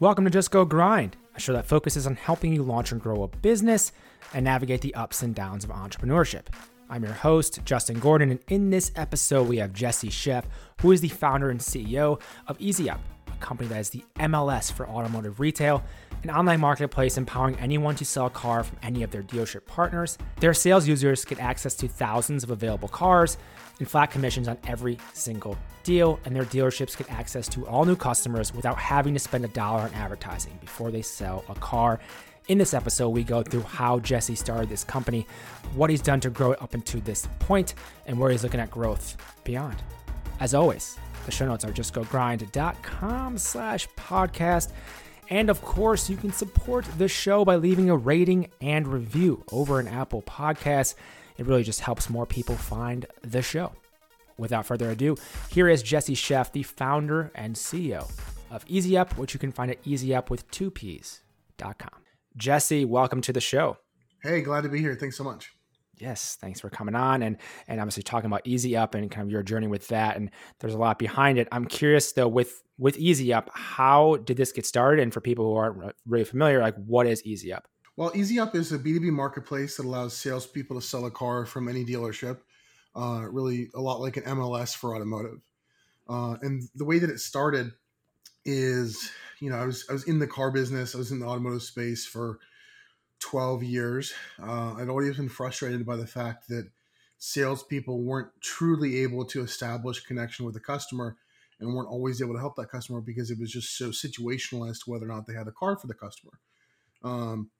Welcome to Just Go Grind, a show that focuses on helping you launch and grow a business and navigate the ups and downs of entrepreneurship. I'm your host, Justin Gordon, and in this episode, we have Jesse Scheff, who is the founder and CEO of EasyUp, a company that is the MLS for automotive retail, an online marketplace empowering anyone to sell a car from any of their dealership partners. Their sales users get access to thousands of available cars and flat commissions on every single deal, and their dealerships get access to all new customers without having to spend a dollar on advertising before they sell a car. In this episode, we go through how Jesse started this company, what he's done to grow it up into this point, and where he's looking at growth beyond. As always, the show notes are justgogrind.com slash podcast. And of course, you can support the show by leaving a rating and review over an Apple Podcast. It really just helps more people find the show. Without further ado, here is Jesse Scheff, the founder and CEO of EasyUp, which you can find at easyupwith2ps.com. Jesse, welcome to the show. Hey, glad to be here. Thanks so much. Yes, thanks for coming on and and obviously talking about EasyUp and kind of your journey with that. And there's a lot behind it. I'm curious though with with EasyUp, how did this get started? And for people who aren't really familiar, like what is EasyUp? Well, EasyUp is a B2B marketplace that allows salespeople to sell a car from any dealership. Uh, really, a lot like an MLS for automotive. Uh, and the way that it started is, you know, I was I was in the car business. I was in the automotive space for 12 years. Uh, I'd always been frustrated by the fact that salespeople weren't truly able to establish connection with the customer and weren't always able to help that customer because it was just so situational as to whether or not they had a car for the customer. Um,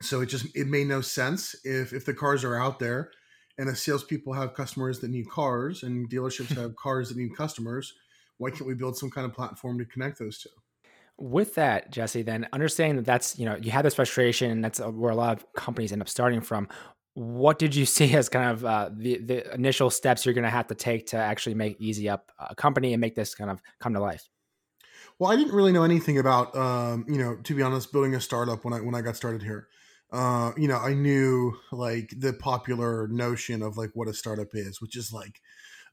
so it just it made no sense if if the cars are out there and if salespeople have customers that need cars and dealerships have cars that need customers, why can't we build some kind of platform to connect those two? with that jesse then understanding that that's you know you had this frustration and that's where a lot of companies end up starting from what did you see as kind of uh, the the initial steps you're going to have to take to actually make Easy Up a company and make this kind of come to life well i didn't really know anything about um, you know to be honest building a startup when i when i got started here uh, you know i knew like the popular notion of like what a startup is which is like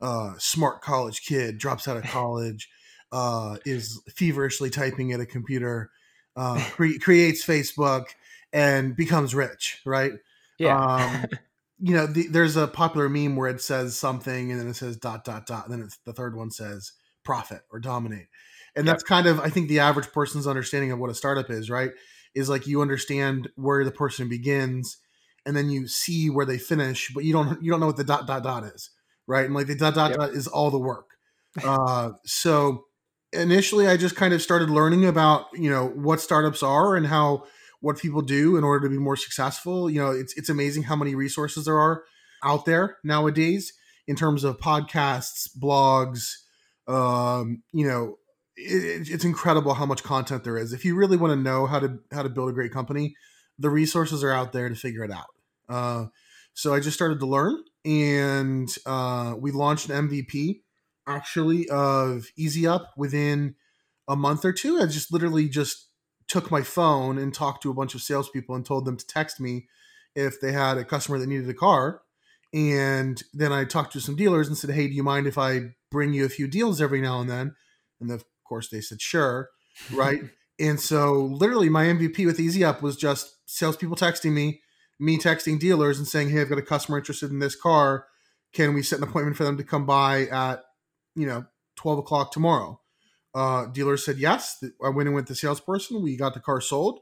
uh, smart college kid drops out of college uh, is feverishly typing at a computer, uh, cre- creates Facebook, and becomes rich, right? Yeah. Um, you know, the, there's a popular meme where it says something and then it says dot dot dot, and then it's, the third one says profit or dominate, and that's kind of I think the average person's understanding of what a startup is, right? Is like you understand where the person begins, and then you see where they finish, but you don't you don't know what the dot dot dot is, right? And like the dot dot yep. dot is all the work. Uh, so initially I just kind of started learning about, you know, what startups are and how what people do in order to be more successful. You know, it's it's amazing how many resources there are out there nowadays in terms of podcasts, blogs, um, you know, it, it's incredible how much content there is. If you really want to know how to how to build a great company, the resources are out there to figure it out. Uh, so I just started to learn, and uh, we launched an MVP actually of Easy Up within a month or two. I just literally just took my phone and talked to a bunch of salespeople and told them to text me if they had a customer that needed a car. And then I talked to some dealers and said, Hey, do you mind if I bring you a few deals every now and then? And of course they said, Sure. Right. and so literally my MVP with EasyUp was just salespeople texting me, me texting dealers and saying, Hey, I've got a customer interested in this car. Can we set an appointment for them to come by at you know, 12 o'clock tomorrow. Uh, dealer said yes. I went in with the salesperson. We got the car sold.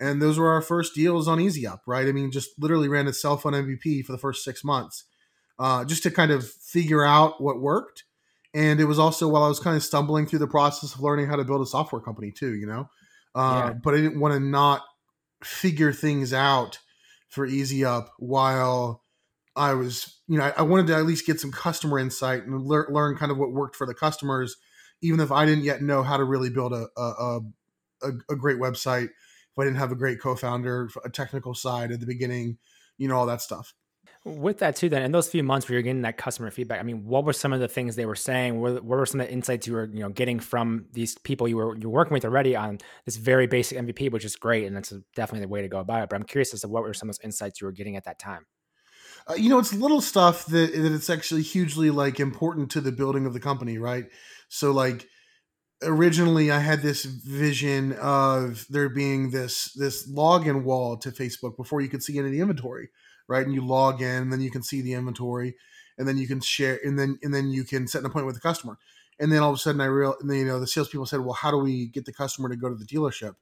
And those were our first deals on Easy Up. right? I mean, just literally ran a cell phone MVP for the first six months uh, just to kind of figure out what worked. And it was also while I was kind of stumbling through the process of learning how to build a software company too, you know? Uh, yeah. But I didn't want to not figure things out for Easy Up while I was, you know, I, I, wanted to at least get some customer insight and lear, learn kind of what worked for the customers, even if I didn't yet know how to really build a a, a, a great website. If I didn't have a great co-founder, a technical side at the beginning, you know, all that stuff. With that too, then in those few months where you're getting that customer feedback, I mean, what were some of the things they were saying? What, what were some of the insights you were, you know, getting from these people you were you're working with already on this very basic MVP, which is great, and that's definitely the way to go about it. But I'm curious as to what were some of those insights you were getting at that time. Uh, you know, it's little stuff that that it's actually hugely like important to the building of the company, right? So like originally I had this vision of there being this this login wall to Facebook before you could see any of the inventory, right? And you log in, and then you can see the inventory, and then you can share, and then and then you can set an appointment with the customer. And then all of a sudden, I real, and then, you know, the salespeople said, "Well, how do we get the customer to go to the dealership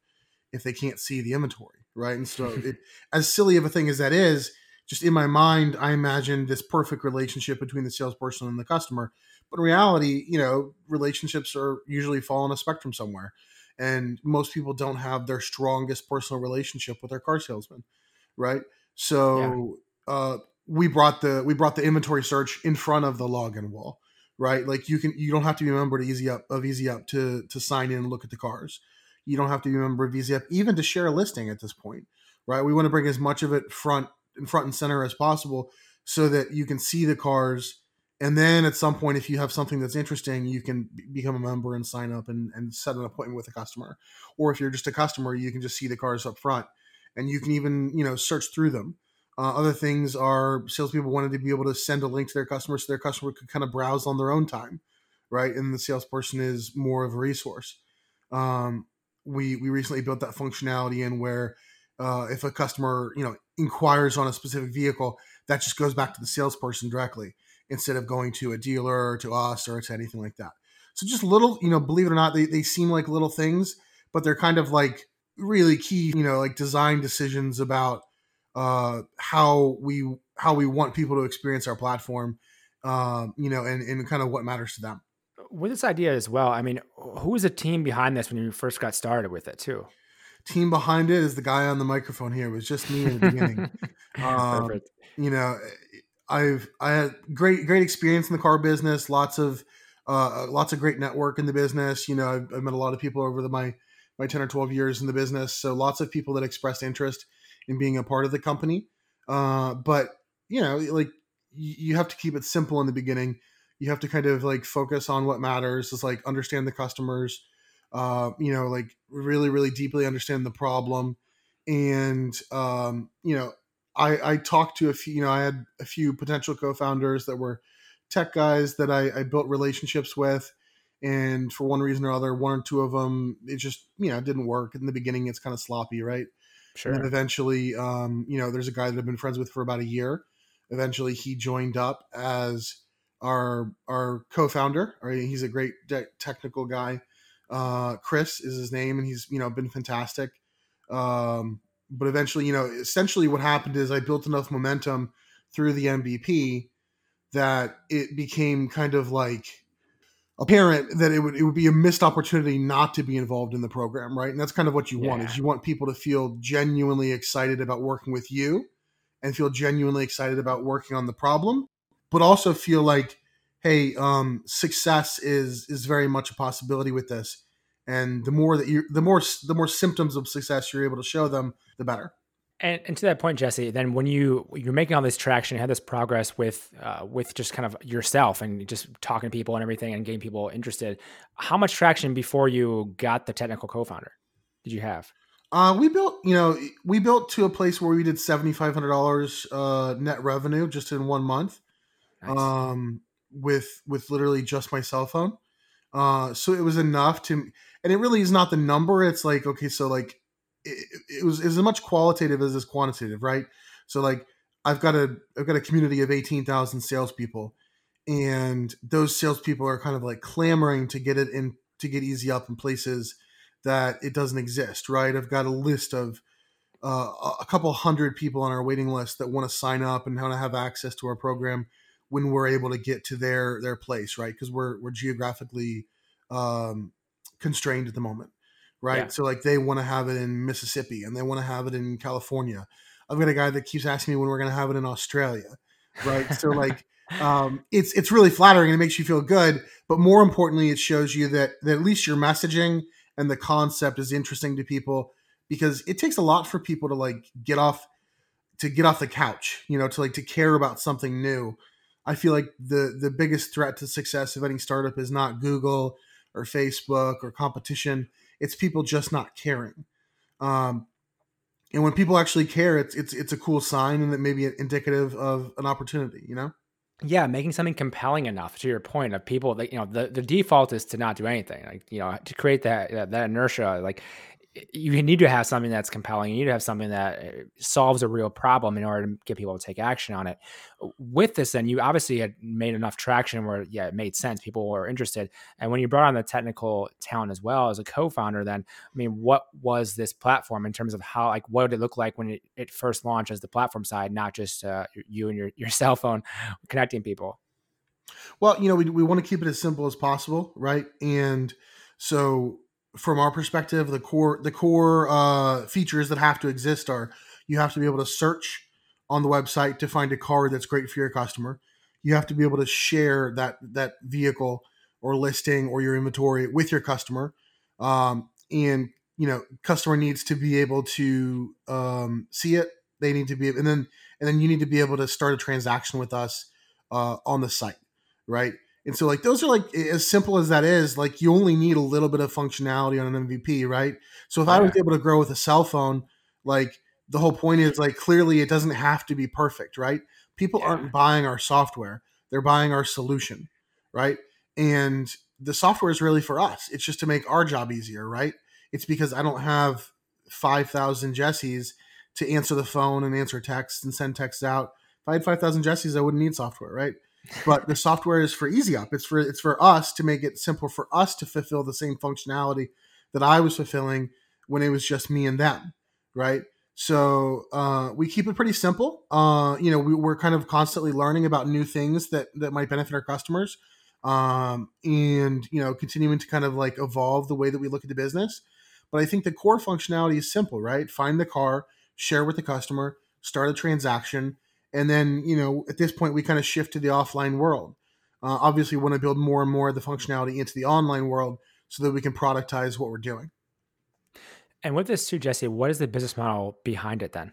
if they can't see the inventory, right?" And so, it, as silly of a thing as that is, just in my mind, I imagined this perfect relationship between the salesperson and the customer. But in reality, you know, relationships are usually fall on a spectrum somewhere. And most people don't have their strongest personal relationship with their car salesman, right? So yeah. uh, we brought the we brought the inventory search in front of the login wall, right? Like you can you don't have to be a member to Easy Up of Easy Up to to sign in and look at the cars. You don't have to be a member of Easy Up even to share a listing at this point, right? We want to bring as much of it front in front and center as possible so that you can see the cars and then at some point if you have something that's interesting you can become a member and sign up and, and set an appointment with a customer. Or if you're just a customer you can just see the cars up front and you can even you know search through them. Uh, other things are salespeople wanted to be able to send a link to their customers so their customer could kind of browse on their own time right? And the salesperson is more of a resource. Um, we we recently built that functionality in where uh, if a customer you know inquires on a specific vehicle, that just goes back to the salesperson directly instead of going to a dealer or to us or to anything like that. So just little, you know, believe it or not, they, they seem like little things, but they're kind of like really key, you know, like design decisions about uh, how we how we want people to experience our platform, um, you know, and, and kind of what matters to them. With this idea as well, I mean, who was the team behind this when you first got started with it too? team behind it is the guy on the microphone here. It was just me in the beginning. um, Perfect. You know, I've I had great great experience in the car business. Lots of uh, lots of great network in the business. You know, I've, I've met a lot of people over the, my my ten or twelve years in the business. So lots of people that expressed interest in being a part of the company. Uh, but you know, like you have to keep it simple in the beginning. You have to kind of like focus on what matters. Is like understand the customers uh, you know, like really, really deeply understand the problem. And, um, you know, I, I talked to a few, you know, I had a few potential co-founders that were tech guys that I, I built relationships with. And for one reason or other, one or two of them, it just, you know, didn't work. In the beginning, it's kind of sloppy, right? Sure. And eventually, um, you know, there's a guy that I've been friends with for about a year. Eventually, he joined up as our our co-founder. Right? He's a great de- technical guy. Uh, Chris is his name, and he's you know been fantastic. Um, but eventually, you know, essentially what happened is I built enough momentum through the MVP that it became kind of like apparent that it would it would be a missed opportunity not to be involved in the program, right? And that's kind of what you yeah. want is you want people to feel genuinely excited about working with you and feel genuinely excited about working on the problem, but also feel like hey, um, success is is very much a possibility with this, and the more that you, the more the more symptoms of success you're able to show them, the better. And, and to that point, Jesse, then when you you're making all this traction, you have this progress with uh, with just kind of yourself and just talking to people and everything, and getting people interested. How much traction before you got the technical co-founder did you have? Uh, we built, you know, we built to a place where we did seventy five hundred dollars uh, net revenue just in one month. Nice. Um, with with literally just my cell phone. Uh, so it was enough to, and it really is not the number. It's like okay, so like it, it was as much qualitative as is quantitative, right? So like I've got a I've got a community of eighteen thousand salespeople, and those salespeople are kind of like clamoring to get it in to get easy up in places that it doesn't exist, right? I've got a list of uh, a couple hundred people on our waiting list that want to sign up and want to have access to our program when we're able to get to their their place, right? Because we're we're geographically um, constrained at the moment, right? Yeah. So like they want to have it in Mississippi and they want to have it in California. I've got a guy that keeps asking me when we're going to have it in Australia, right? so like um, it's it's really flattering and it makes you feel good, but more importantly, it shows you that that at least your messaging and the concept is interesting to people because it takes a lot for people to like get off to get off the couch, you know, to like to care about something new I feel like the the biggest threat to success of any startup is not Google or Facebook or competition. It's people just not caring. Um, and when people actually care, it's it's it's a cool sign and it may be indicative of an opportunity. You know. yeah, making something compelling enough to your point of people that you know the, the default is to not do anything. Like you know to create that that inertia. Like you need to have something that's compelling. You need to have something that uh, solves a real problem in order to get people to take action on it. With this, then you obviously had made enough traction where, yeah, it made sense. People were interested. And when you brought on the technical talent as well as a co-founder, then I mean, what was this platform in terms of how, like, what did it look like when it, it first launched as the platform side, not just uh, you and your your cell phone connecting people? Well, you know, we we want to keep it as simple as possible, right? And so from our perspective, the core the core uh, features that have to exist are you have to be able to search on the website to find a car that's great for your customer. You have to be able to share that that vehicle or listing or your inventory with your customer, um, and you know customer needs to be able to um, see it. They need to be and then and then you need to be able to start a transaction with us uh, on the site, right? And so like those are like as simple as that is, like you only need a little bit of functionality on an MVP, right? So if I was able to grow with a cell phone, like the whole point is like clearly it doesn't have to be perfect, right? People yeah. aren't buying our software, they're buying our solution, right? And the software is really for us. It's just to make our job easier, right? It's because I don't have 5,000 Jessies to answer the phone and answer texts and send texts out. If I had 5,000 Jessies, I wouldn't need software, right? But the software is for easy up. It's for it's for us to make it simple for us to fulfill the same functionality that i was fulfilling when it was just me and them right? So uh, we keep it pretty simple. Uh, you know we, we're kind of constantly learning about new things that that might benefit our customers um, and you know continuing to kind of like evolve the way that we look at the business. But i think the core functionality is simple right? Find the car share with the customer start a transaction and then you know at this point we kind of shift to the offline world. Uh, obviously we want to build more and more of the functionality into the online world so that we can productize what we're doing. And with this too jesse what is the business model behind it then?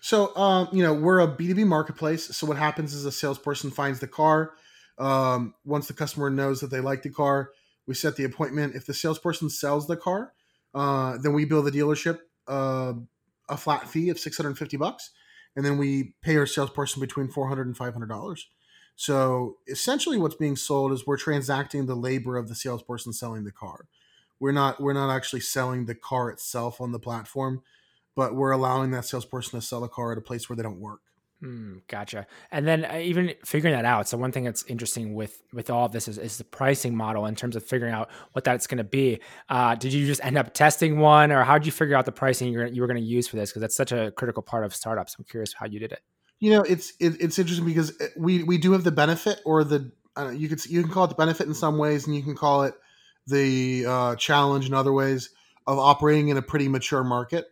So um, you know we're a b2b marketplace. So what happens is a salesperson finds the car. Um, once the customer knows that they like the car we set the appointment. If the salesperson sells the car uh, then we bill the dealership uh, a flat fee of 650 bucks and then we pay our salesperson between 400 and 500 dollars. So essentially what's being sold is we're transacting the labor of the salesperson selling the car. We're not we're not actually selling the car itself on the platform but we're allowing that salesperson to sell a car at a place where they don't work Mm, gotcha. And then uh, even figuring that out. So one thing that's interesting with with all of this is, is the pricing model in terms of figuring out what that's going to be. Uh, did you just end up testing one, or how did you figure out the pricing you're, you were going to use for this? Because that's such a critical part of startups. I'm curious how you did it. You know, it's it, it's interesting because uh, we we do have the benefit, or the uh, you could you can call it the benefit in some ways, and you can call it the uh, challenge in other ways of operating in a pretty mature market.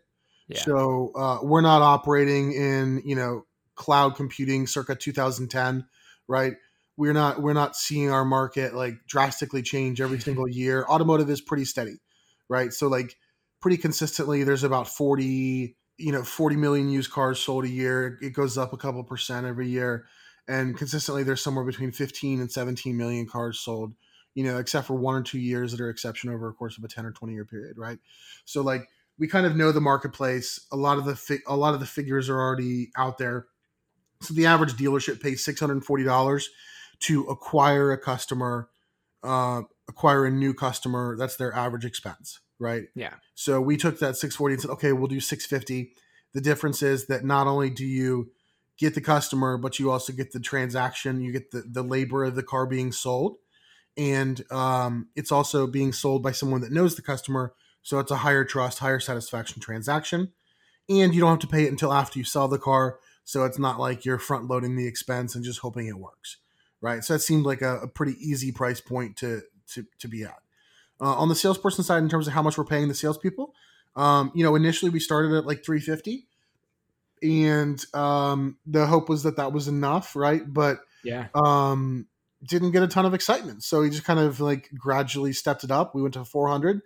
Yeah. So uh, we're not operating in you know cloud computing circa 2010, right? We're not we're not seeing our market like drastically change every mm-hmm. single year. Automotive is pretty steady, right? So like pretty consistently there's about 40, you know, 40 million used cars sold a year. It goes up a couple percent every year and consistently there's somewhere between 15 and 17 million cars sold you know except for one or two years that are exception over a course of a 10 or 20 year period right so like we kind of know the marketplace a lot of the fi- a lot of the figures are already out there so the average dealership pays six hundred and forty dollars to acquire a customer, uh, acquire a new customer. That's their average expense, right? Yeah. So we took that six forty and said, okay, we'll do six fifty. The difference is that not only do you get the customer, but you also get the transaction. You get the the labor of the car being sold, and um, it's also being sold by someone that knows the customer. So it's a higher trust, higher satisfaction transaction, and you don't have to pay it until after you sell the car so it's not like you're front loading the expense and just hoping it works, right? So that seemed like a, a pretty easy price point to to, to be at. Uh, on the salesperson side, in terms of how much we're paying the salespeople, um, you know, initially we started at like 350 and um, the hope was that that was enough, right? But yeah, um, didn't get a ton of excitement. So we just kind of like gradually stepped it up. We went to 400.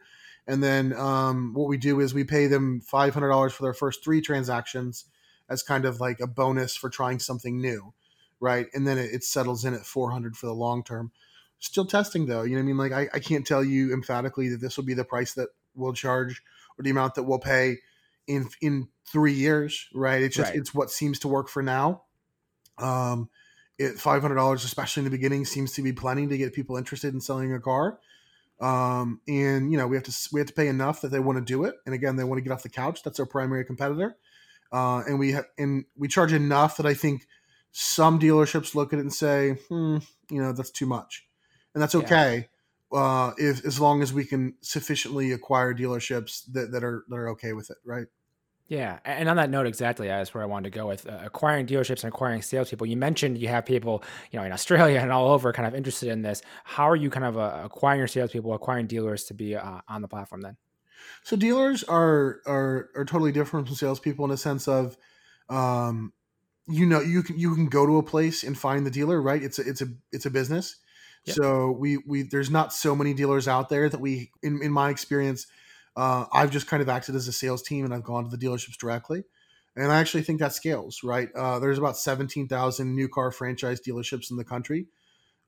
And then um, what we do is we pay them $500 for their first three transactions as kind of like a bonus for trying something new, right? And then it, it settles in at 400 for the long term. Still testing though, you know what I mean? Like I, I can't tell you emphatically that this will be the price that we'll charge or the amount that we'll pay in in three years, right? It's just right. it's what seems to work for now. Um, it $500 especially in the beginning seems to be plenty to get people interested in selling a car um, and you know we have to we have to pay enough that they want to do it and again they want to get off the couch that's our primary competitor uh, and we ha- and we charge enough that i think some dealerships look at it and say hmm you know that's too much and that's okay yeah. uh, if as long as we can sufficiently acquire dealerships that, that are that are okay with it right yeah, and on that note, exactly, that's where I wanted to go with uh, acquiring dealerships and acquiring salespeople. You mentioned you have people, you know, in Australia and all over, kind of interested in this. How are you kind of uh, acquiring your salespeople, acquiring dealers to be uh, on the platform then? So dealers are are are totally different from salespeople in a sense of, um, you know, you can you can go to a place and find the dealer, right? It's a it's a it's a business. Yep. So we we there's not so many dealers out there that we in in my experience uh, I've just kind of acted as a sales team and I've gone to the dealerships directly. And I actually think that scales, right? Uh, there's about 17,000 new car franchise dealerships in the country.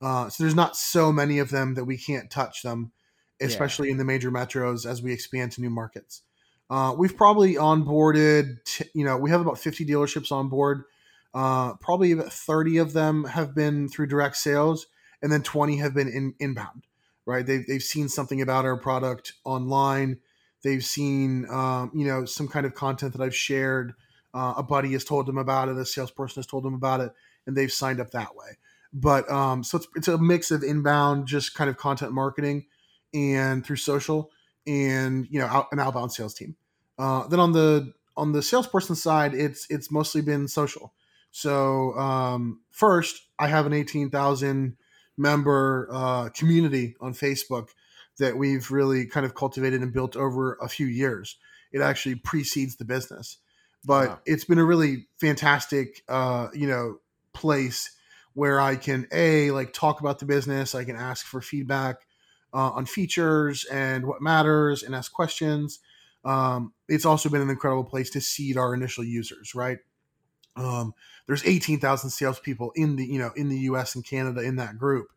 Uh, so there's not so many of them that we can't touch them, especially yeah. in the major metros as we expand to new markets. Uh, we've probably onboarded, t- you know, we have about 50 dealerships on board. Uh, probably about 30 of them have been through direct sales, and then 20 have been in, inbound, right? They've, they've seen something about our product online They've seen, um, you know, some kind of content that I've shared. Uh, a buddy has told them about it. A salesperson has told them about it, and they've signed up that way. But um, so it's, it's a mix of inbound, just kind of content marketing, and through social, and you know, out, an outbound sales team. Uh, then on the on the salesperson side, it's it's mostly been social. So um, first, I have an eighteen thousand member uh, community on Facebook that we've really kind of cultivated and built over a few years. It actually precedes the business, but wow. it's been a really fantastic, uh, you know, place where I can a like talk about the business. I can ask for feedback uh, on features and what matters, and ask questions. Um, it's also been an incredible place to seed our initial users. Right, um, there's 18,000 salespeople in the you know in the U.S. and Canada in that group,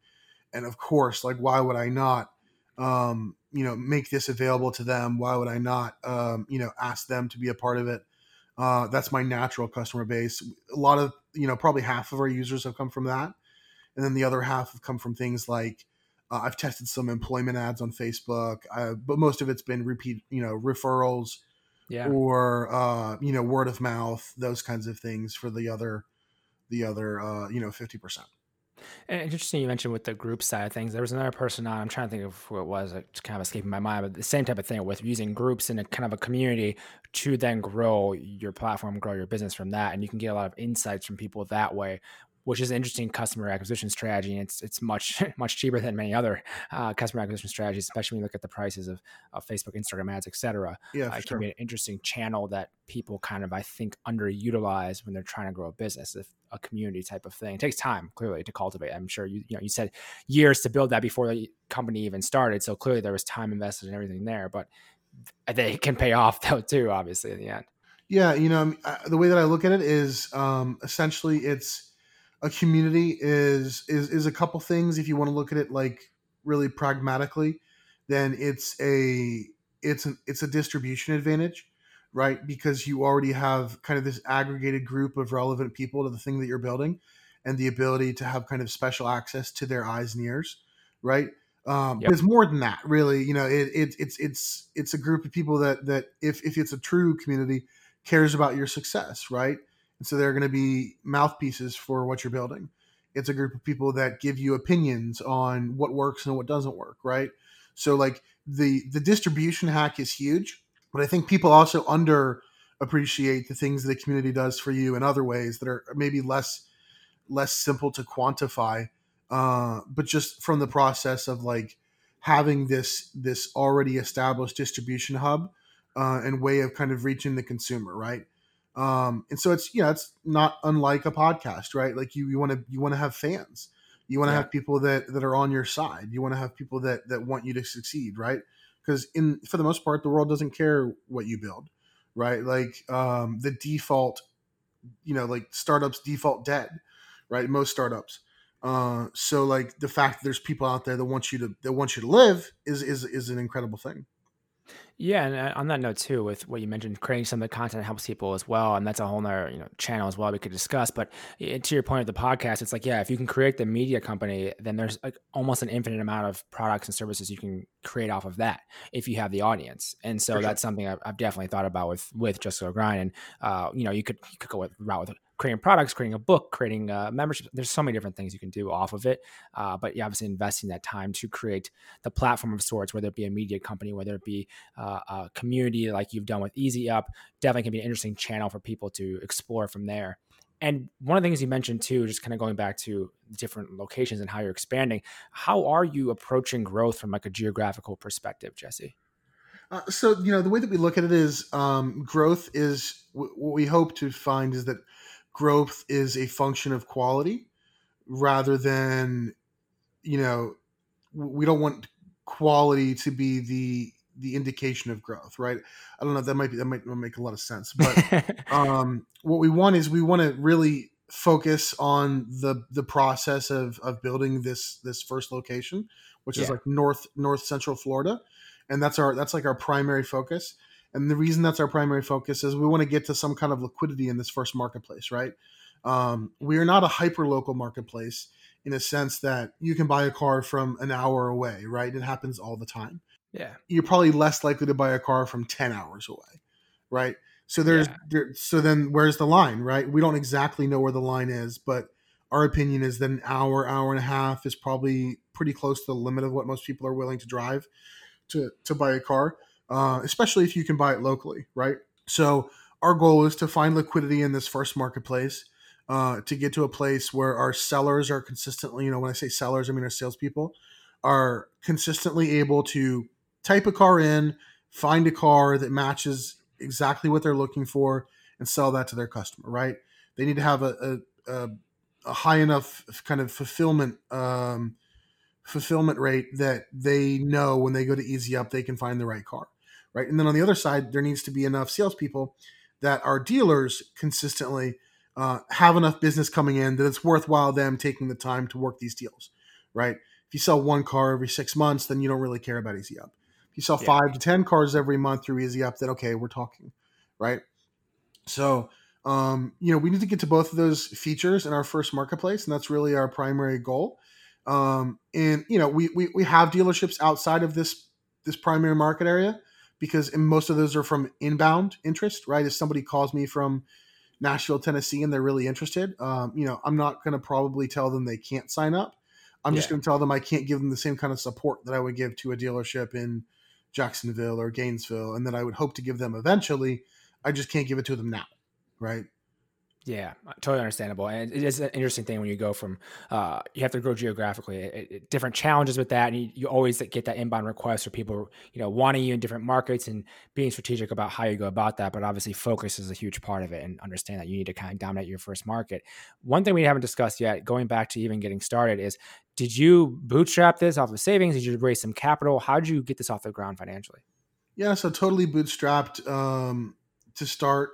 and of course, like why would I not um, you know, make this available to them? Why would I not, um, you know, ask them to be a part of it? Uh, that's my natural customer base. A lot of, you know, probably half of our users have come from that. And then the other half have come from things like uh, I've tested some employment ads on Facebook, uh, but most of it's been repeat, you know, referrals yeah. or, uh, you know, word of mouth, those kinds of things for the other, the other, uh, you know, 50%. And interesting you mentioned with the group side of things. There was another person on. I'm trying to think of who it was. It's kind of escaping my mind, but the same type of thing with using groups in a kind of a community to then grow your platform, grow your business from that, and you can get a lot of insights from people that way which is an interesting customer acquisition strategy. And it's it's much much cheaper than many other uh, customer acquisition strategies, especially when you look at the prices of, of Facebook, Instagram ads, etc. Yeah, uh, it sure. can be an interesting channel that people kind of I think underutilize when they're trying to grow a business, if a community type of thing. It takes time clearly to cultivate. I'm sure you you know you said years to build that before the company even started, so clearly there was time invested and everything there, but they can pay off though too, obviously in the end. Yeah, you know, the way that I look at it is um, essentially it's a community is is is a couple things if you want to look at it like really pragmatically then it's a it's an it's a distribution advantage right? Because you already have kind of this aggregated group of relevant people to the thing that you're building and the ability to have kind of special access to their eyes and ears right? Um, yep. it's more than that really you know it, it it's it's it's a group of people that that if if it's a true community cares about your success right and so they're going to be mouthpieces for what you're building. It's a group of people that give you opinions on what works and what doesn't work, right? So like the the distribution hack is huge, but I think people also under appreciate the things that the community does for you in other ways that are maybe less less simple to quantify uh, but just from the process of like having this this already established distribution hub uh, and way of kind of reaching the consumer right um, and so it's you know it's not unlike a podcast, right? Like you you want to you want to have fans. You want to yeah. have people that that are on your side. You want to have people that that want you to succeed, right? Because in for the most part, the world doesn't care what you build, right? Like um, the default, you know, like startups default dead, right? Most startups. Uh, so like the fact that there's people out there that want you to that want you to live is is is an incredible thing. Yeah, and uh, on that note too, with what you mentioned, creating some of the content helps people as well, and that's a whole other you know channel as well we could discuss. But to your point of the podcast, it's like yeah, if you can create the media company, then there's like almost an infinite amount of products and services you can create off of that if you have the audience. And so that's something I've, I've, definitely thought about with with Just Go Grind. And uh, you know, you could you could go with route with creating products, creating a book, creating a membership. There's so many different things you can do off of it. Uh, but you obviously investing that time to create the platform of sorts, whether it be a media company, whether it be uh, a community like you've done with Easy Up, definitely can be an interesting channel for people to explore from there. And one of the things you mentioned too, just kind of going back to different locations and how you're expanding, how are you approaching growth from like a geographical perspective, Jesse? Uh, so you know the way that we look at it is um, growth is what we hope to find is that growth is a function of quality rather than you know we don't want quality to be the the indication of growth right i don't know that might be that might make a lot of sense but um what we want is we want to really focus on the the process of of building this this first location which yeah. is like north north central florida and that's our that's like our primary focus and the reason that's our primary focus is we want to get to some kind of liquidity in this first marketplace, right? Um, we are not a hyper local marketplace in a sense that you can buy a car from an hour away, right? It happens all the time. Yeah. You're probably less likely to buy a car from 10 hours away, right? So there's yeah. there, so then where's the line, right? We don't exactly know where the line is, but our opinion is that an hour, hour and a half is probably pretty close to the limit of what most people are willing to drive to to buy a car uh, especially if you can buy it locally, right? So our goal is to find liquidity in this first marketplace, uh, to get to a place where our sellers are consistently, you know, when I say sellers, I mean our salespeople are consistently able to type a car in, find a car that matches exactly what they're looking for, and sell that to their customer, right? They need to have a, a, a, a high enough kind of fulfillment um, fulfillment rate that they know when they go to Easy Up they can find the right car right? And then on the other side, there needs to be enough salespeople that our dealers consistently uh, have enough business coming in that it's worthwhile them taking the time to work these deals, right? If you sell one car every six months, then you don't really care about Easy Up. If you sell yeah. five to ten cars every month through Easy Up, then okay, we're talking, right? So, um, you know, we need to get to both of those features in our first marketplace, and that's really our primary goal. Um, and you know, we, we we have dealerships outside of this this primary market area, because most of those are from inbound interest, right? If somebody calls me from Nashville, Tennessee, and they're really interested, um, you know, I'm not going to probably tell them they can't sign up. I'm yeah. just going to tell them I can't give them the same kind of support that I would give to a dealership in Jacksonville or Gainesville, and that I would hope to give them eventually. I just can't give it to them now, right? Yeah, totally understandable. And it is an interesting thing when you go from, uh, you have to grow geographically, it, it, different challenges with that. And you, you, always get that inbound request for people, you know, wanting you in different markets and being strategic about how you go about that. But obviously, focus is a huge part of it and understand that you need to kind of dominate your first market. One thing we haven't discussed yet, going back to even getting started, is did you bootstrap this off of savings? Did you raise some capital? How did you get this off the ground financially? Yeah, so totally bootstrapped um, to start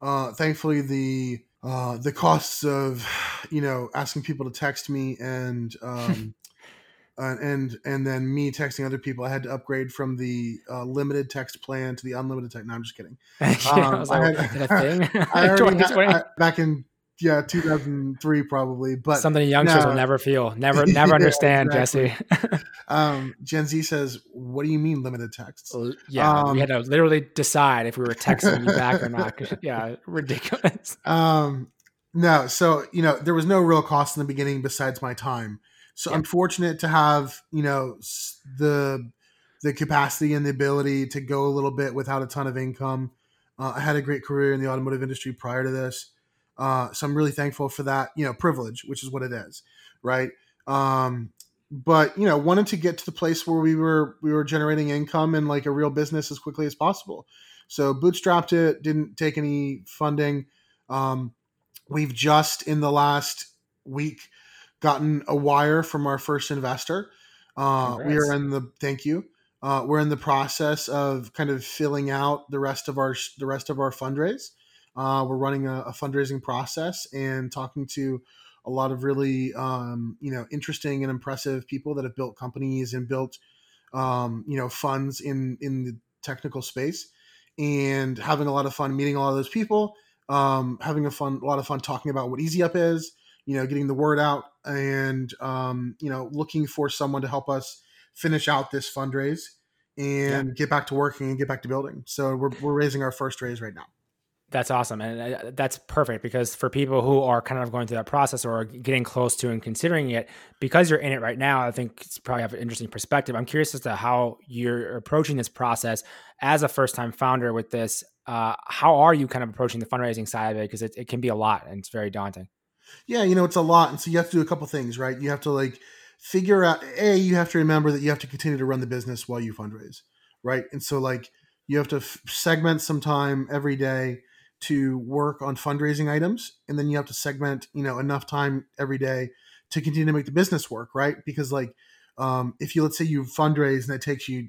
uh, thankfully, the uh, the costs of you know asking people to text me and um, uh, and and then me texting other people, I had to upgrade from the uh, limited text plan to the unlimited text. No, I'm just kidding. yeah, um, I, like, I, had, I already had, I, back in yeah 2003 probably but something youngsters no. will never feel. Never never yeah, understand exactly. jesse. Um, gen z says what do you mean limited texts? Yeah um, we had to literally decide if we were texting you back or not. Yeah ridiculous. Um no so you know there was no real cost in the beginning besides my time. So yeah. i'm fortunate to have you know the the capacity and the ability to go a little bit without a ton of income. Uh, i had a great career in the automotive industry prior to this uh, so I'm really thankful for that, you know, privilege, which is what it is, right? Um, but you know, wanted to get to the place where we were we were generating income and like a real business as quickly as possible. So bootstrapped it, didn't take any funding. Um, we've just in the last week gotten a wire from our first investor. Uh, we are in the thank you. Uh, we're in the process of kind of filling out the rest of our the rest of our fundraise. Uh, we're running a, a, fundraising process and talking to a lot of really um, you know interesting and impressive people that have built companies and built um, you know funds in in the technical space and having a lot of fun meeting a lot of those people, um, having a fun, a lot of fun talking about what Easy Up is, you know, getting the word out and, um, you know, looking for someone to help us finish out this fundraise and yeah. get back to working and get back to building. So we're, we're raising our first raise right now. That's awesome. And uh, that's perfect because for people who are kind of going through that process or getting close to and considering it, because you're in it right now, I think it's probably have an interesting perspective. I'm curious as to how you're approaching this process as a first time founder with this. Uh, how are you kind of approaching the fundraising side of it? Because it, it can be a lot and it's very daunting. Yeah, you know, it's a lot. And so you have to do a couple things, right? You have to like figure out, A, you have to remember that you have to continue to run the business while you fundraise, right? And so, like, you have to f- segment some time every day to work on fundraising items and then you have to segment you know enough time every day to continue to make the business work right because like um, if you let's say you fundraise and it takes you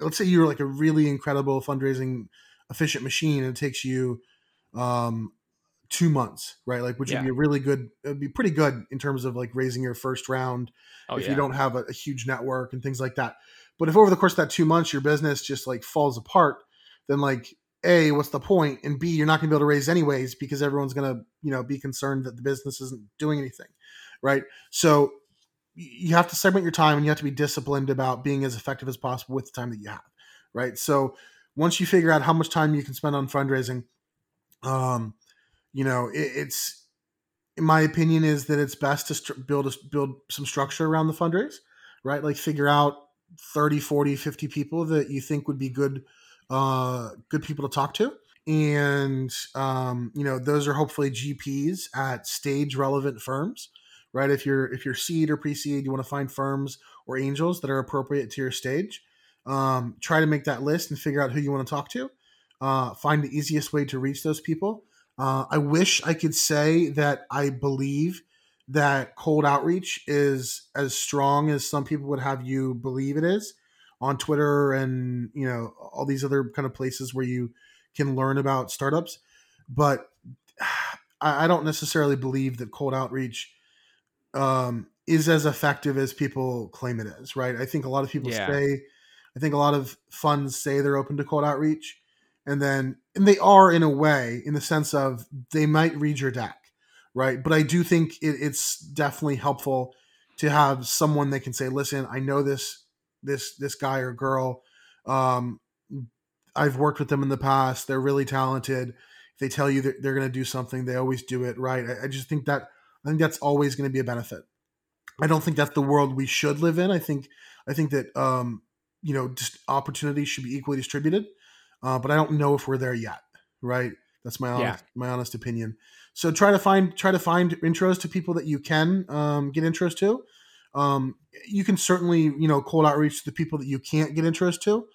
let's say you're like a really incredible fundraising efficient machine and it takes you um, two months right like which yeah. would be a really good it'd be pretty good in terms of like raising your first round oh, if yeah. you don't have a, a huge network and things like that but if over the course of that two months your business just like falls apart then like a what's the point? And b you're not going to be able to raise anyways because everyone's going to you know be concerned that the business isn't doing anything right? So you have to segment your time and you have to be disciplined about being as effective as possible with the time that you have right? So once you figure out how much time you can spend on fundraising um you know it, it's in my opinion is that it's best to st- build a, build some structure around the fundraise right? Like figure out 30 40 50 people that you think would be good uh, good people to talk to. And, um, you know, those are hopefully GPs at stage relevant firms, right? If you're, if you're seed or pre-seed, you want to find firms or angels that are appropriate to your stage. Um, try to make that list and figure out who you want to talk to. Uh, find the easiest way to reach those people. Uh, I wish I could say that I believe that cold outreach is as strong as some people would have you believe it is on Twitter and you know all these other kind of places where you can learn about startups. But I, I don't necessarily believe that cold outreach um, is as effective as people claim it is. Right? I think a lot of people yeah. say, I think a lot of funds say they're open to cold outreach, and then and they are in a way, in the sense of they might read your deck, right? But I do think it, it's definitely helpful to have someone they can say, listen, I know this this this guy or girl. Um, I've worked with them in the past. They're really talented. If they tell you that they're going to do something, they always do it right. I, I just think that I think that's always going to be a benefit. I don't think that's the world we should live in. I think I think that um, you know just opportunities should be equally distributed, uh, but I don't know if we're there yet. Right? That's my honest yeah. my honest opinion. So try to find try to find intros to people that you can um, get intros to. Um, you can certainly you know cold outreach to the people that you can't get interest to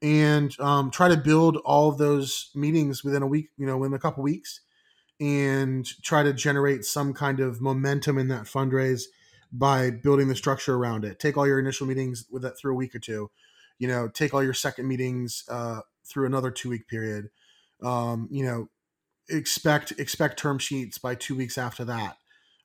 and um, try to build all of those meetings within a week you know within a couple weeks and try to generate some kind of momentum in that fundraise by building the structure around it. Take all your initial meetings with that through a week or two you know take all your second meetings uh, through another two week period. Um, you know expect expect term sheets by two weeks after that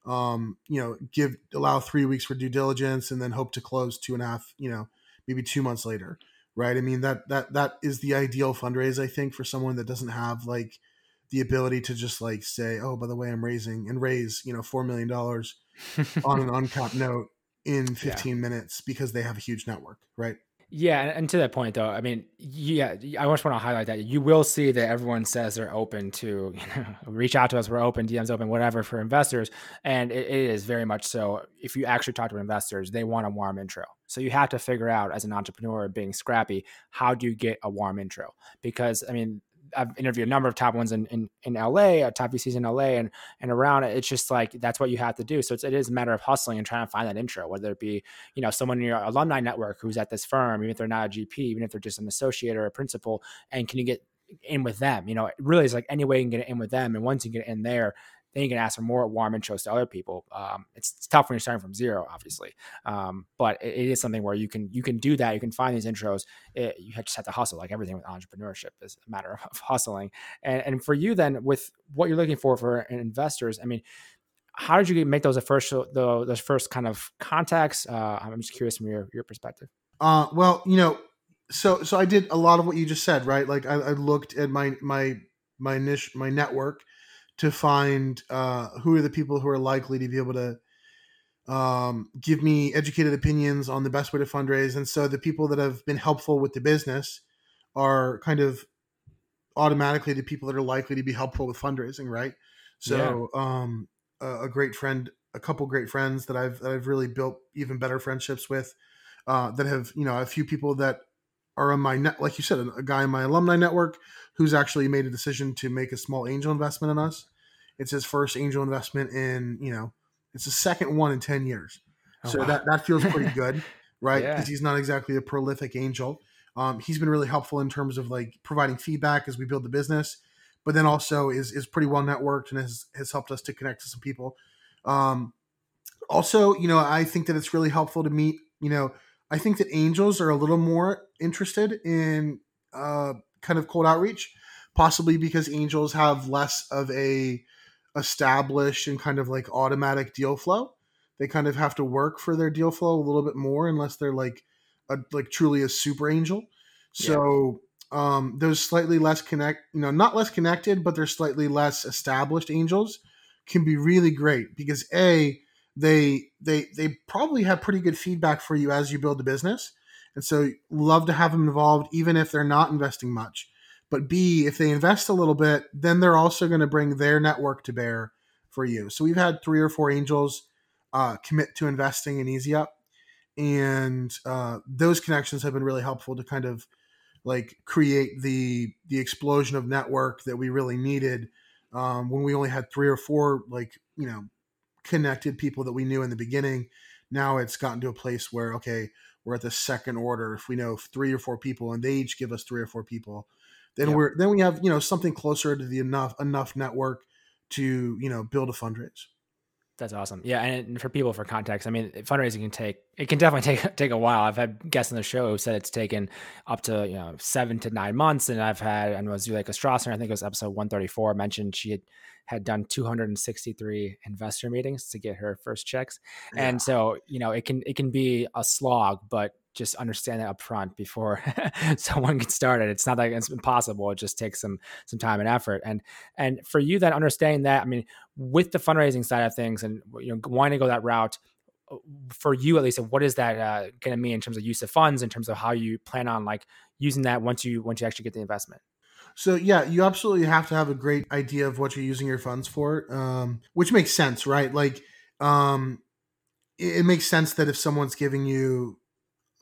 um, you know, give allow three weeks for due diligence and then hope to close two and a half, you know, maybe two months later. Right. I mean that that that is the ideal fundraise, I think, for someone that doesn't have like the ability to just like say, Oh, by the way, I'm raising and raise, you know, four million dollars on an uncapped note in 15 yeah. minutes because they have a huge network, right? Yeah, and to that point though, I mean, yeah, I just want to highlight that you will see that everyone says they're open to you know, reach out to us. We're open, DMs open, whatever for investors, and it, it is very much so. If you actually talk to investors, they want a warm intro. So you have to figure out as an entrepreneur being scrappy, how do you get a warm intro? Because I mean, I've interviewed a number of top ones in, in, in LA, uh, top VCs in LA and, and around. It's just like, that's what you have to do. So it's, it is a matter of hustling and trying to find that intro, whether it be, you know, someone in your alumni network who's at this firm, even if they're not a GP, even if they're just an associate or a principal, and can you get in with them? You know, it really is like any way you can get in with them. And once you get in there, then you can ask for more warm intros to other people. Um, it's, it's, tough when you're starting from zero, obviously, um, but it, it is something where you can you can do that. You can find these intros. It, you just have to hustle, like everything with entrepreneurship is a matter of hustling. And, and for you, then, with what you're looking for for investors, I mean, how did you make those first those first kind of contacts? Uh, I'm just curious from your your perspective. Uh, well, you know, so so I did a lot of what you just said, right? Like I, I looked at my my my niche my network to find uh, who are the people who are likely to be able to um, give me educated opinions on the best way to fundraise. And so the people that have been helpful with the business are kind of automatically the people that are likely to be helpful with fundraising, right? So yeah. um, a, a, great friend, a couple great friends that I've that I've really built even better friendships with. Uh, that have you know a few people that are on my net, like you said, a guy in my alumni network who's actually made a decision to make a small angel investment in us. It's his first angel investment in you know it's the second one in 10 years. Oh, so wow. that, that feels pretty good, right? Because yeah. he's not exactly a prolific angel. Um, he's been really helpful in terms of like providing feedback as we build the business, but then also is is pretty well networked and has has helped us to connect to some people. Um, also, you know, I think that it's really helpful to meet. You know, I think that angels are a little more interested in uh, kind of cold outreach, possibly because angels have less of a established and kind of like automatic deal flow. They kind of have to work for their deal flow a little bit more unless they're like a like truly a super angel. So yeah. um those slightly less connect, you know, not less connected, but they're slightly less established angels can be really great because a they they they probably have pretty good feedback for you as you build the business. And so love to have them involved even if they're not investing much but B, if they invest a little bit, then they're also going to bring their network to bear for you. So we've had three or four angels uh, commit to investing in Easy Up, and uh, those connections have been really helpful to kind of like create the the explosion of network that we really needed um, when we only had three or four like you know connected people that we knew in the beginning. Now it's gotten to a place where okay, we're at the second order. If we know three or four people and they each give us three or four people, then yep. we're then we have you know something closer to the enough enough network to you know build a fundraise. That's awesome. Yeah, and for people for context, I mean, fundraising can take it can definitely take take a while. I've had guests on the show who said it's taken up to you know seven to nine months, and I've had and was like Strasser, I think it was episode one thirty four, mentioned she had had done 263 investor meetings to get her first checks, yeah. and so you know it can it can be a slog, but just understand that up front before someone gets started. It's not like it's impossible. It just takes some some time and effort. And and for you then understanding that, I mean, with the fundraising side of things and you know wanting to go that route, uh, for you at least, what is that uh, going to mean in terms of use of funds, in terms of how you plan on like using that once you once you actually get the investment? So yeah, you absolutely have to have a great idea of what you're using your funds for, um, which makes sense, right? Like, um, it, it makes sense that if someone's giving you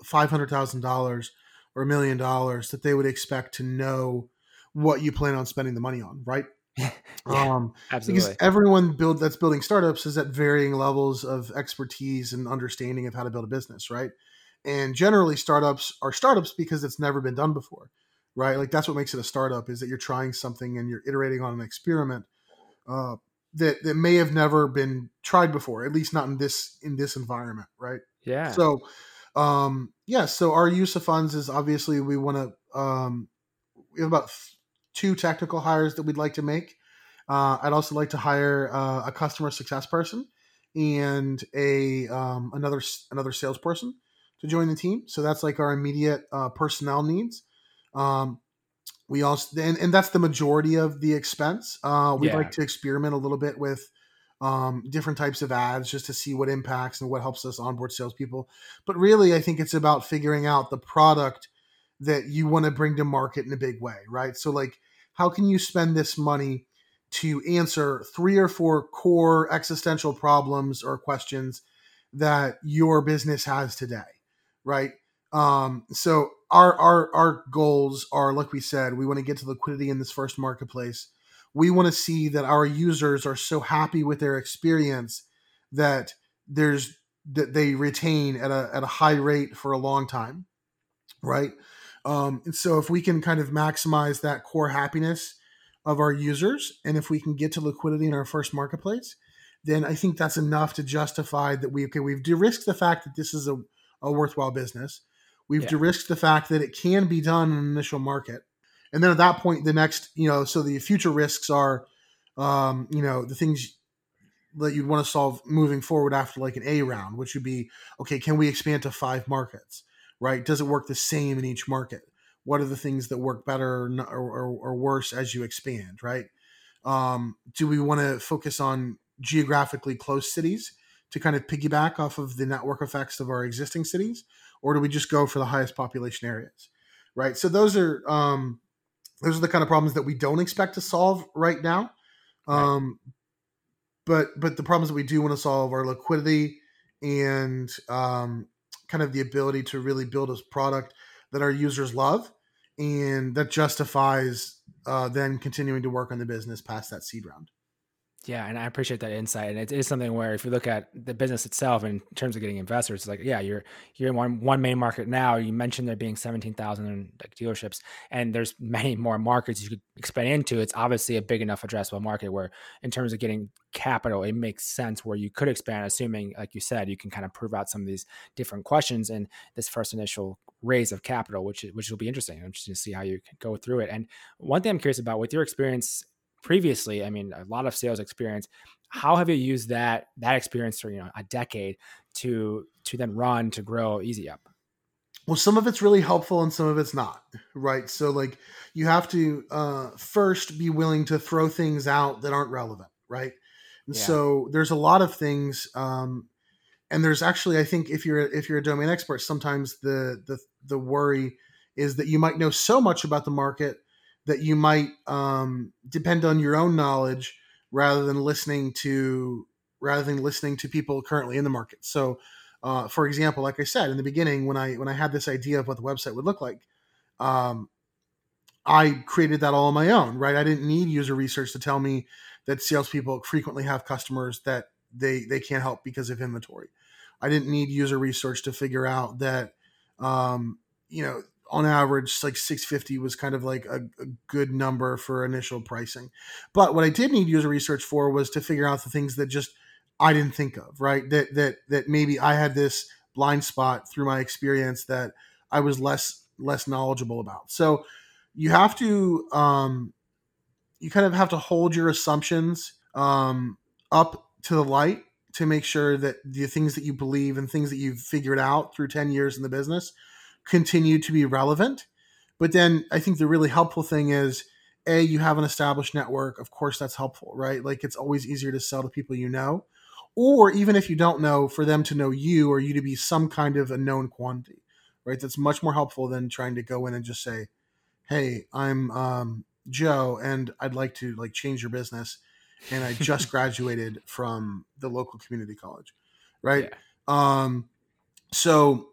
five hundred thousand dollars or a million dollars that they would expect to know what you plan on spending the money on, right? yeah, um, absolutely. Because everyone build that's building startups is at varying levels of expertise and understanding of how to build a business, right? And generally, startups are startups because it's never been done before, right? Like that's what makes it a startup is that you're trying something and you're iterating on an experiment uh, that that may have never been tried before, at least not in this in this environment, right? Yeah. So um, yeah, so our use of funds is obviously we want to. Um, we have about two technical hires that we'd like to make. Uh, I'd also like to hire uh, a customer success person and a um, another another salesperson to join the team. So that's like our immediate uh, personnel needs. Um, we also and, and that's the majority of the expense. Uh, we'd yeah. like to experiment a little bit with um, different types of ads just to see what impacts and what helps us onboard salespeople. But really, I think it's about figuring out the product that you want to bring to market in a big way, right? So, like, how can you spend this money to answer three or four core existential problems or questions that your business has today, right? Um, so our our our goals are, like we said, we want to get to liquidity in this first marketplace we want to see that our users are so happy with their experience that there's that they retain at a at a high rate for a long time right? Um, and so if we can kind of maximize that core happiness of our users and if we can get to liquidity in our first marketplace then i think that's enough to justify that we okay we've de-risked the fact that this is a, a worthwhile business. We've yeah. de-risked the fact that it can be done in an initial market and then at that point, the next, you know, so the future risks are, um, you know, the things that you'd want to solve moving forward after like an A round, which would be, okay, can we expand to five markets? right? Does it work the same in each market? What are the things that work better or, or, or worse as you expand, right? Um, do we want to focus on geographically close cities to kind of piggyback off of the network effects of our existing cities, or do we just go for the highest population areas, right? So those are um, those are the kind of problems that we don't expect to solve right now. Um, right. But but the problems that we do want to solve are liquidity and um, kind of the ability to really build a product that our users love and that justifies uh, then continuing to work on the business past that seed round. Yeah, and I appreciate that insight. And it is something where if you look at the business itself in terms of getting investors, it's like, yeah, you're you're in one one main market now. You mentioned there being seventeen thousand like dealerships, and there's many more markets you could expand into. It's obviously a big enough addressable market where, in terms of getting capital, it makes sense where you could expand, assuming, like you said, you can kind of prove out some of these different questions in this first initial raise of capital, which which will be interesting. I'm to see how you go through it. And one thing I'm curious about with your experience previously, I mean, a lot of sales experience. How have you used that that experience for you know a decade to to then run to grow Easy Up? Well, some of it's really helpful and some of it's not, right? So like you have to uh, first be willing to throw things out that aren't relevant, right? And yeah. so there's a lot of things um, and there's actually I think if you're if you're a domain expert, sometimes the the the worry is that you might know so much about the market that you might um, depend on your own knowledge rather than listening to rather than listening to people currently in the market. So, uh, for example, like I said in the beginning, when I when I had this idea of what the website would look like, um, I created that all on my own. Right, I didn't need user research to tell me that salespeople frequently have customers that they they can't help because of inventory. I didn't need user research to figure out that um, you know on average like 650 was kind of like a, a, good number for initial pricing. But what i did need user research for was to figure out the things that just i didn't think of right? That that that maybe i had this blind spot through my experience that i was less less knowledgeable about. So you have to um you kind of have to hold your assumptions um up to the light to make sure that the things that you believe and things that you've figured out through 10 years in the business continue to be relevant. But then I think the really helpful thing is a you have an established network. Of course, that's helpful, right? Like it's always easier to sell to people you know, or even if you don't know, for them to know you or you to be some kind of a known quantity, right? That's much more helpful than trying to go in and just say, "Hey, I'm um, Joe, and I'd like to like change your business." and I just graduated from the local community college, right? Yeah. Um, so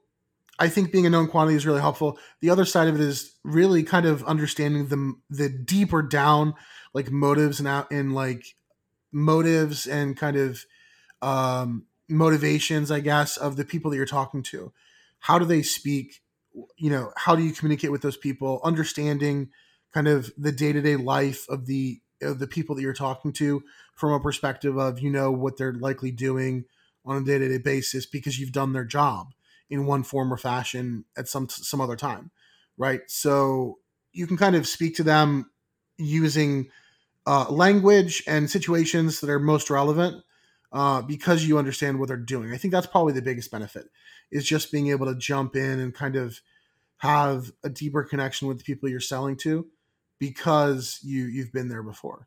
I think being a known quantity is really helpful. The other side of it is really kind of understanding the the deeper down like motives and out in like motives and kind of um, motivations, I guess, of the people that you're talking to. How do they speak? You know, how do you communicate with those people? Understanding kind of the day to day life of the of the people that you're talking to from a perspective of you know what they're likely doing on a day to day basis because you've done their job in one form or fashion at some some other time, right? So you can kind of speak to them using uh, language and situations that are most relevant uh, because you understand what they're doing. I think that's probably the biggest benefit is just being able to jump in and kind of have a deeper connection with the people you're selling to because you you've been there before.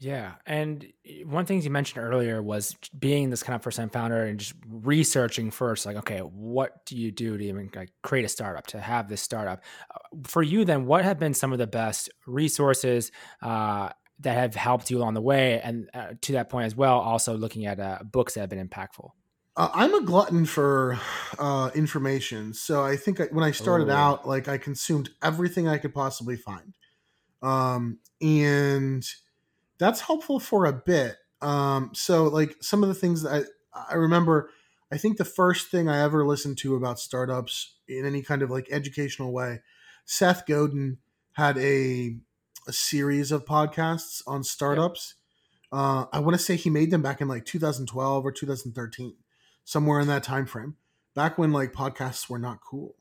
Yeah. And one thing you mentioned earlier was being this kind of first time founder and just researching first, like, okay, what do you do to even like create a startup, to have this startup? Uh, for you, then, what have been some of the best resources uh, that have helped you along the way? And uh, to that point as well, also looking at uh, books that have been impactful. Uh, I'm a glutton for uh, information. So I think I, when I started Ooh. out, like I consumed everything I could possibly find. Um, and that's helpful for a bit. Um, so like some of the things that I, I remember, I think the first thing I ever listened to about startups in any kind of like educational way, Seth Godin had a a series of podcasts on startups. Uh, I want to say he made them back in like 2012 or 2013, somewhere in that time frame, back when like podcasts were not cool.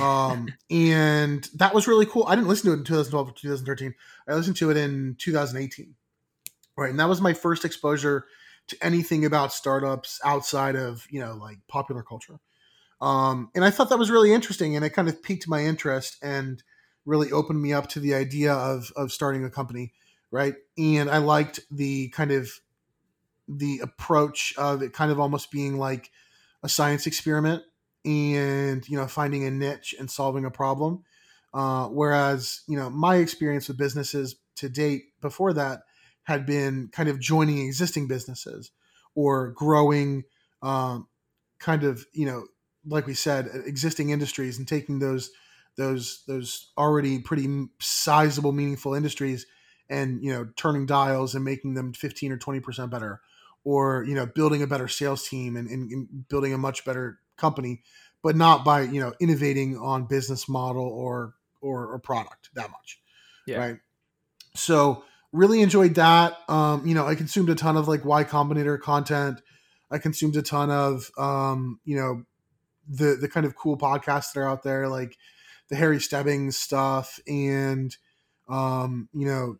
Um, and that was really cool. I didn't listen to it in 2012 or 2013. I listened to it in 2018 right and that was my first exposure to anything about startups outside of you know like popular culture Um, and I thought that was really interesting, and it kind of piqued my interest and really opened me up to the idea of of starting a company, right? And I liked the kind of the approach of it kind of almost being like a science experiment and you know finding a niche and solving a problem uh, whereas you know my experience with businesses to date before that had been kind of joining existing businesses or growing um, kind of you know like we said existing industries and taking those those those already pretty sizable meaningful industries and you know turning dials and making them 15 or 20% better or you know building a better sales team and, and, and building a much better company but not by you know innovating on business model or or, or product that much yeah. right so really enjoyed that um you know i consumed a ton of like y combinator content i consumed a ton of um you know the the kind of cool podcasts that are out there like the harry stebbings stuff and um you know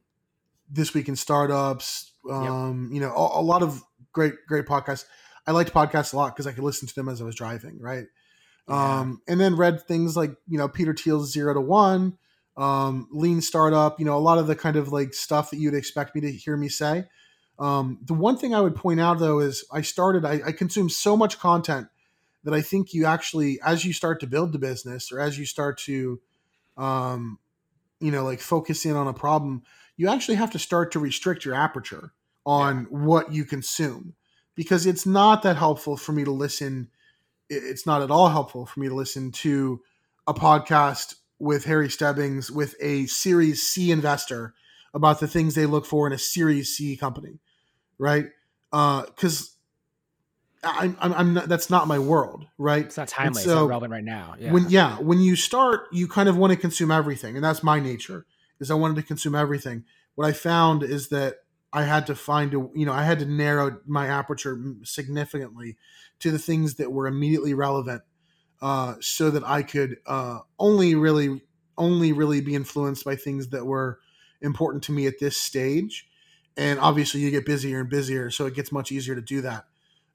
this week in startups um yep. you know a, a lot of great great podcasts i liked podcasts a lot because i could listen to them as i was driving right yeah. Um, and then read things like you know Peter Thiel's Zero to One, um, Lean Startup. You know a lot of the kind of like stuff that you'd expect me to hear me say. Um, the one thing I would point out though is I started I, I consumed so much content that I think you actually as you start to build the business or as you start to um, you know like focus in on a problem, you actually have to start to restrict your aperture on yeah. what you consume because it's not that helpful for me to listen it's not at all helpful for me to listen to a podcast with Harry Stebbings with a Series C investor about the things they look for in a Series C company, right? Because uh, I'm, I'm, I'm not, that's not my world, right? It's not timely. So it's not relevant right now. Yeah. When yeah, when you start, you kind of want to consume everything, and that's my nature. Is I wanted to consume everything. What I found is that I had to find a you know I had to narrow my aperture significantly to the things that were immediately relevant, uh, so that I could uh, only really only really be influenced by things that were important to me at this stage. And obviously, you get busier and busier, so it gets much easier to do that.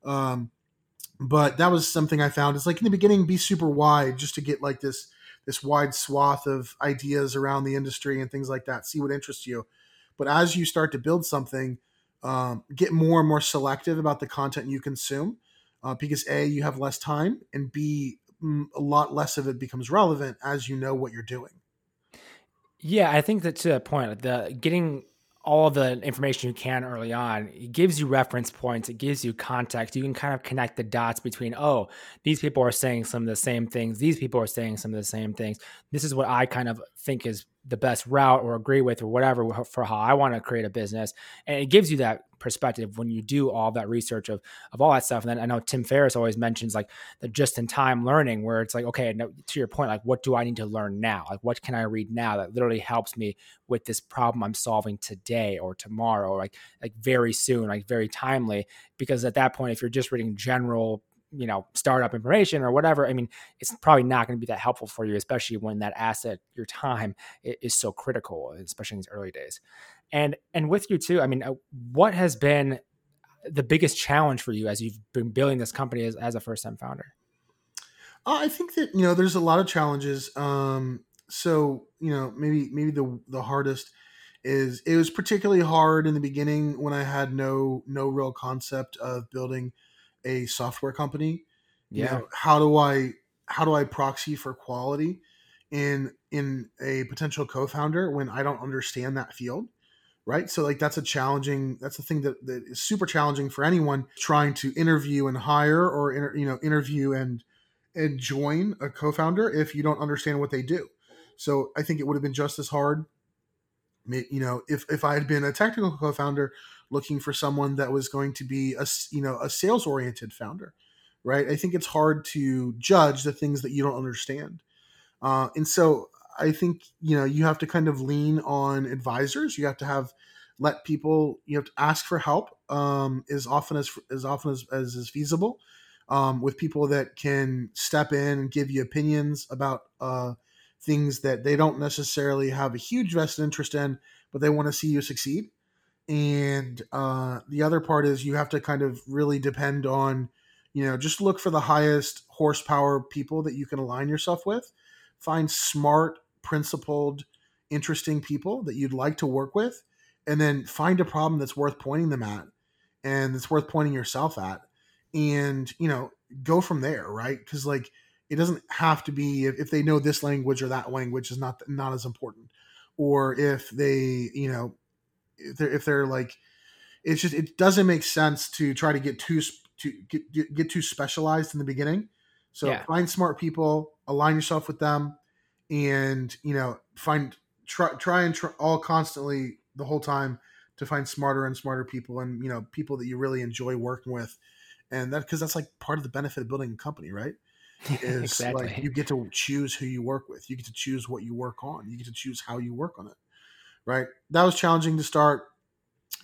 Um, but that was something I found. It's like in the beginning, be super wide just to get like this this wide swath of ideas around the industry and things like that. See what interests you but as you start to build something, um, get more and more selective about the content you consume uh, because A, you have less time, and B, a lot less of it becomes relevant as you know what you're doing. Yeah, I think that to that point, the getting all the information you can early on. It gives you reference points, it gives you context. You can kind of connect the dots between, oh, these people are saying some of the same things, these people are saying some of the same things. This is what I kind of think is the best route or agree with or whatever for how I want to create a business. And it gives you that perspective when you do all that research of of all that stuff. And then I know Tim Ferriss always mentions like the just in time learning, where it's like, okay, to your point, like what do I need to learn now? Like what can I read now that literally helps me with this problem I'm solving today or tomorrow, or like like very soon, like very timely. Because at that point, if you're just reading general you know startup information or whatever i mean it's probably not going to be that helpful for you especially when that asset your time is so critical especially in these early days and and with you too i mean uh, what has been the biggest challenge for you as you've been building this company as, as a first time founder? Uh, i think that you know there's a lot of challenges um so you know maybe maybe the the hardest is it was particularly hard in the beginning when i had no no real concept of building a software company. Yeah. you know, how do i how do i proxy for quality in in a potential co-founder when i don't understand that field right? So like that's a challenging that's the thing that, that is super challenging for anyone trying to interview and hire or inter, you know interview and and join a co-founder if you don't understand what they do. So i think it would have been just as hard you know if if i had been a technical co-founder looking for someone that was going to be a you know a sales oriented founder right? I think it's hard to judge the things that you don't understand. Uh, and so i think you know you have to kind of lean on advisors you have to have let people you have to ask for help um, as often as as often as, as is feasible um, with people that can step in and give you opinions about uh, things that they don't necessarily have a huge vested interest in but they want to see you succeed and uh, the other part is you have to kind of really depend on you know just look for the highest horsepower people that you can align yourself with. Find smart, principled, interesting people that you'd like to work with, and then find a problem that's worth pointing them at and that's worth pointing yourself at. And, you know, go from there, right? Because, like, it doesn't have to be if, if they know this language or that language is not not as important or if they you know if they're if they're like it's just it doesn't make sense to try to get too to get, get, too specialized in the beginning so yeah. find smart people align yourself with them and you know find try try and try all constantly the whole time to find smarter and smarter people and you know people that you really enjoy working with. And that because that's like part of the benefit of building a company right? Is exactly. like you get to choose who you work with. You get to choose what you work on. You get to choose how you work on it right? That was challenging to start.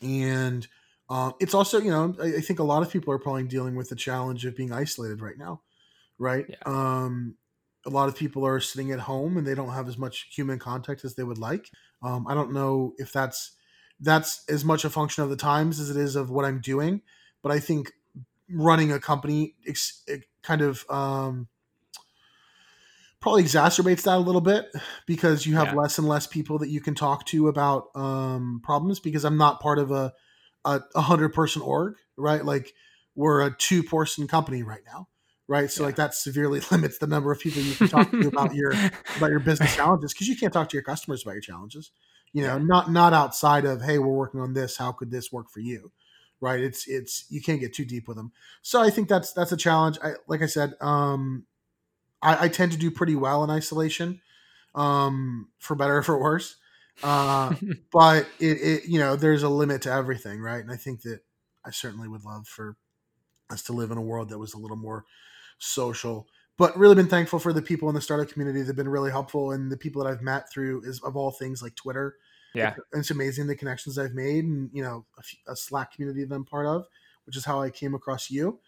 And um, it's also you know I, I, think a lot of people are probably dealing with the challenge of being isolated right now right? Yeah. um, a lot of people are sitting at home and they don't have as much human contact as they would like um, i don't know if that's that's as much a function of the times as it is of what i'm doing but i think running a company ex- kind of um, probably exacerbates that a little bit because you have yeah. less and less people that you can talk to about um, problems because I'm not part of a a, a hundred person org, right? Like we're a two person company right now, right? So yeah. like that severely limits the number of people you can talk to about your about your business challenges because you can't talk to your customers about your challenges. You know, yeah. not not outside of hey, we're working on this. How could this work for you? right? It's it's you can't get too deep with them. So I think that's that's a challenge. I like I said, um, I, I tend to do pretty well in isolation, um, for better or for worse. Uh, but it, it you know there's a limit to everything, right? And I think that I certainly would love for us to live in a world that was a little more social. But really been thankful for the people in the startup community that have been really helpful and the people that I've met through is of all things like Twitter yeah, it's amazing the connections I've made, and you know, a, a Slack community that I'm part of, which is how I came across you.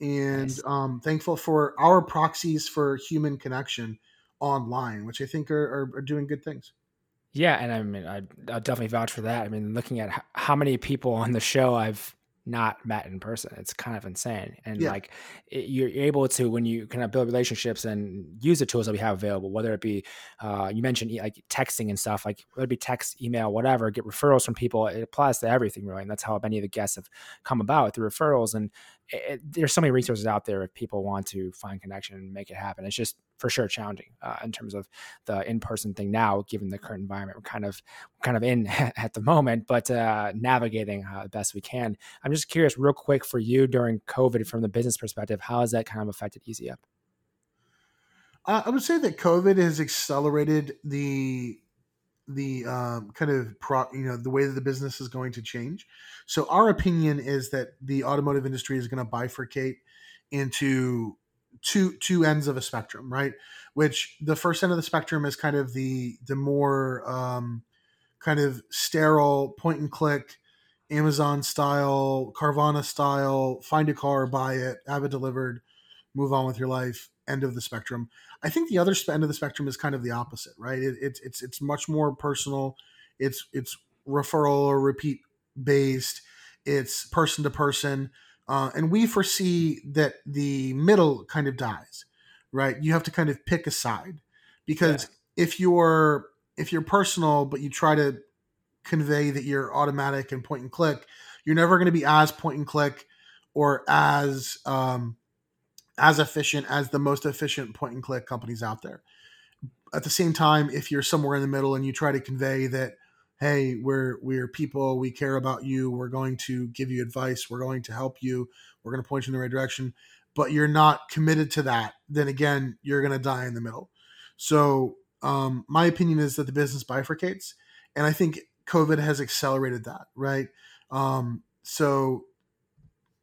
And nice. um, thankful for our proxies for human connection online, which I think are, are, are doing good things. Yeah, and I mean, I, will definitely vouch for that. I mean, looking at how many people on the show I've not met in person. It's kind of insane. And yeah. like it, you're able to, when you kind of build relationships and use the tools that we have available, whether it be, uh, you mentioned like texting and stuff, like whether it be text, email, whatever, get referrals from people. It applies to everything really. And that's how many of the guests have come about through referrals. And it, there's so many resources out there if people want to find connection and make it happen. It's just for sure challenging uh, in terms of the in-person thing now, given the current environment we're kind of kind of in at the moment, but uh, navigating uh, best we can. I'm just curious, real quick, for you during COVID, from the business perspective, how has that kind of affected Easy Up? Uh, I would say that COVID has accelerated the the um, kind of pro, you know the way that the business is going to change. So our opinion is that the automotive industry is going to bifurcate into two two ends of a spectrum, right? Which the first end of the spectrum is kind of the the more um, kind of sterile point and click Amazon style, Carvana style, find a car, buy it, have it delivered, move on with your life, end of the spectrum. I think the other end of the spectrum is kind of the opposite, right? It, it's it's it's much more personal. It's it's referral or repeat based. It's person to person, uh, and we foresee that the middle kind of dies, right? You have to kind of pick a side because yeah. if you're if you're personal but you try to convey that you're automatic and point and click, you're never going to be as point and click or as um, as efficient as the most efficient point and click companies out there. At the same time, if you're somewhere in the middle and you try to convey that, hey, we're we're people, we care about you, we're going to give you advice, we're going to help you, we're going to point you in the right direction, but you're not committed to that, then again, you're going to die in the middle. So, um, my opinion is that the business bifurcates, and I think COVID has accelerated that, right? Um, so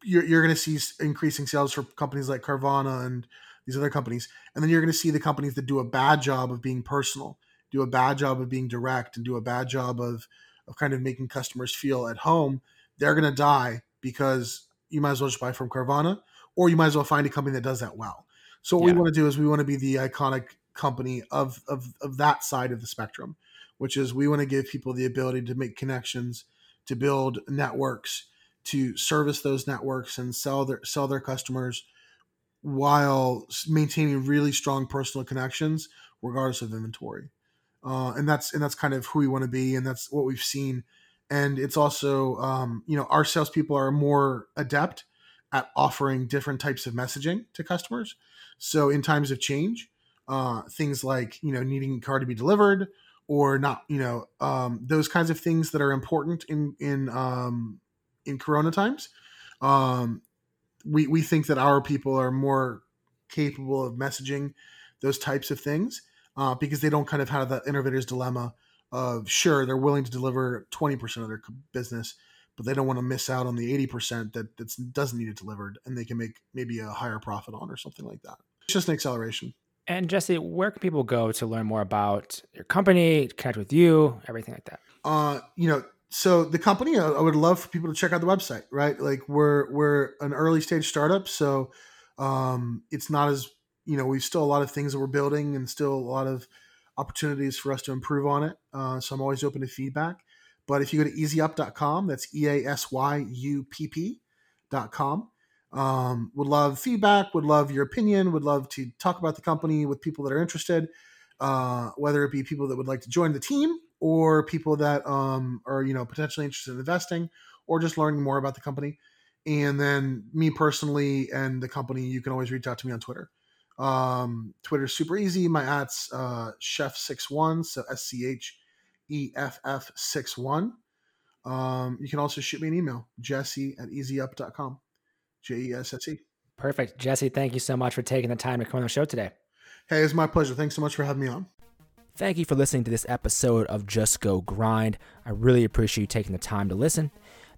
you're, you're going to see increasing sales for companies like Carvana and these other companies. And then you're going to see the companies that do a bad job of being personal, do a bad job of being direct, and do a bad job of, of kind of making customers feel at home. They're going to die because you might as well just buy from Carvana or you might as well find a company that does that well. So what yeah. we want to do is we want to be the iconic company of, of, of that side of the spectrum, which is we want to give people the ability to make connections, to build networks, to service those networks and sell their sell their customers while maintaining really strong personal connections regardless of inventory. Uh, and that's and that's kind of who we want to be, and that's what we've seen. And it's also, um, you know, our salespeople are more adept at offering different types of messaging to customers. So in times of change, uh, things like you know needing a car to be delivered or not, you know, um, those kinds of things that are important in in um, in Corona times. Um, we we think that our people are more capable of messaging those types of things uh, because they don't kind of have that innovator's dilemma of sure they're willing to deliver 20% of their business but they don't want to miss out on the 80% that that doesn't need it delivered and they can make maybe a higher profit on or something like that. It's just an acceleration. And jesse where can people go to learn more about your company connect with you everything like that? Uh you know so the company I, would love for people to check out the website right? Like we're we're an early stage startup so um it's not as you know we've still a lot of things that we're building and still a lot of opportunities for us to improve on it uh, so i'm always open to feedback but if you go to easyupp.com, that's e-a-s-y-u-p-p.com um, would love feedback would love your opinion would love to talk about the company with people that are interested uh, whether it be people that would like to join the team or people that um, are you know potentially interested in investing or just learning more about the company. And then me personally and the company, you can always reach out to me on Twitter. Um, Twitter's super easy. My at's uh, scheff61, so S C H E F F 61. Um, you can also shoot me an email, jesse at easyupp.com. J E S S E. Perfect. Jesse, thank you so much for taking the time to come on the show today. Hey, it's my pleasure. Thanks so much for having me on. Thank you for listening to this episode of Just Go Grind. I really appreciate you taking the time to listen.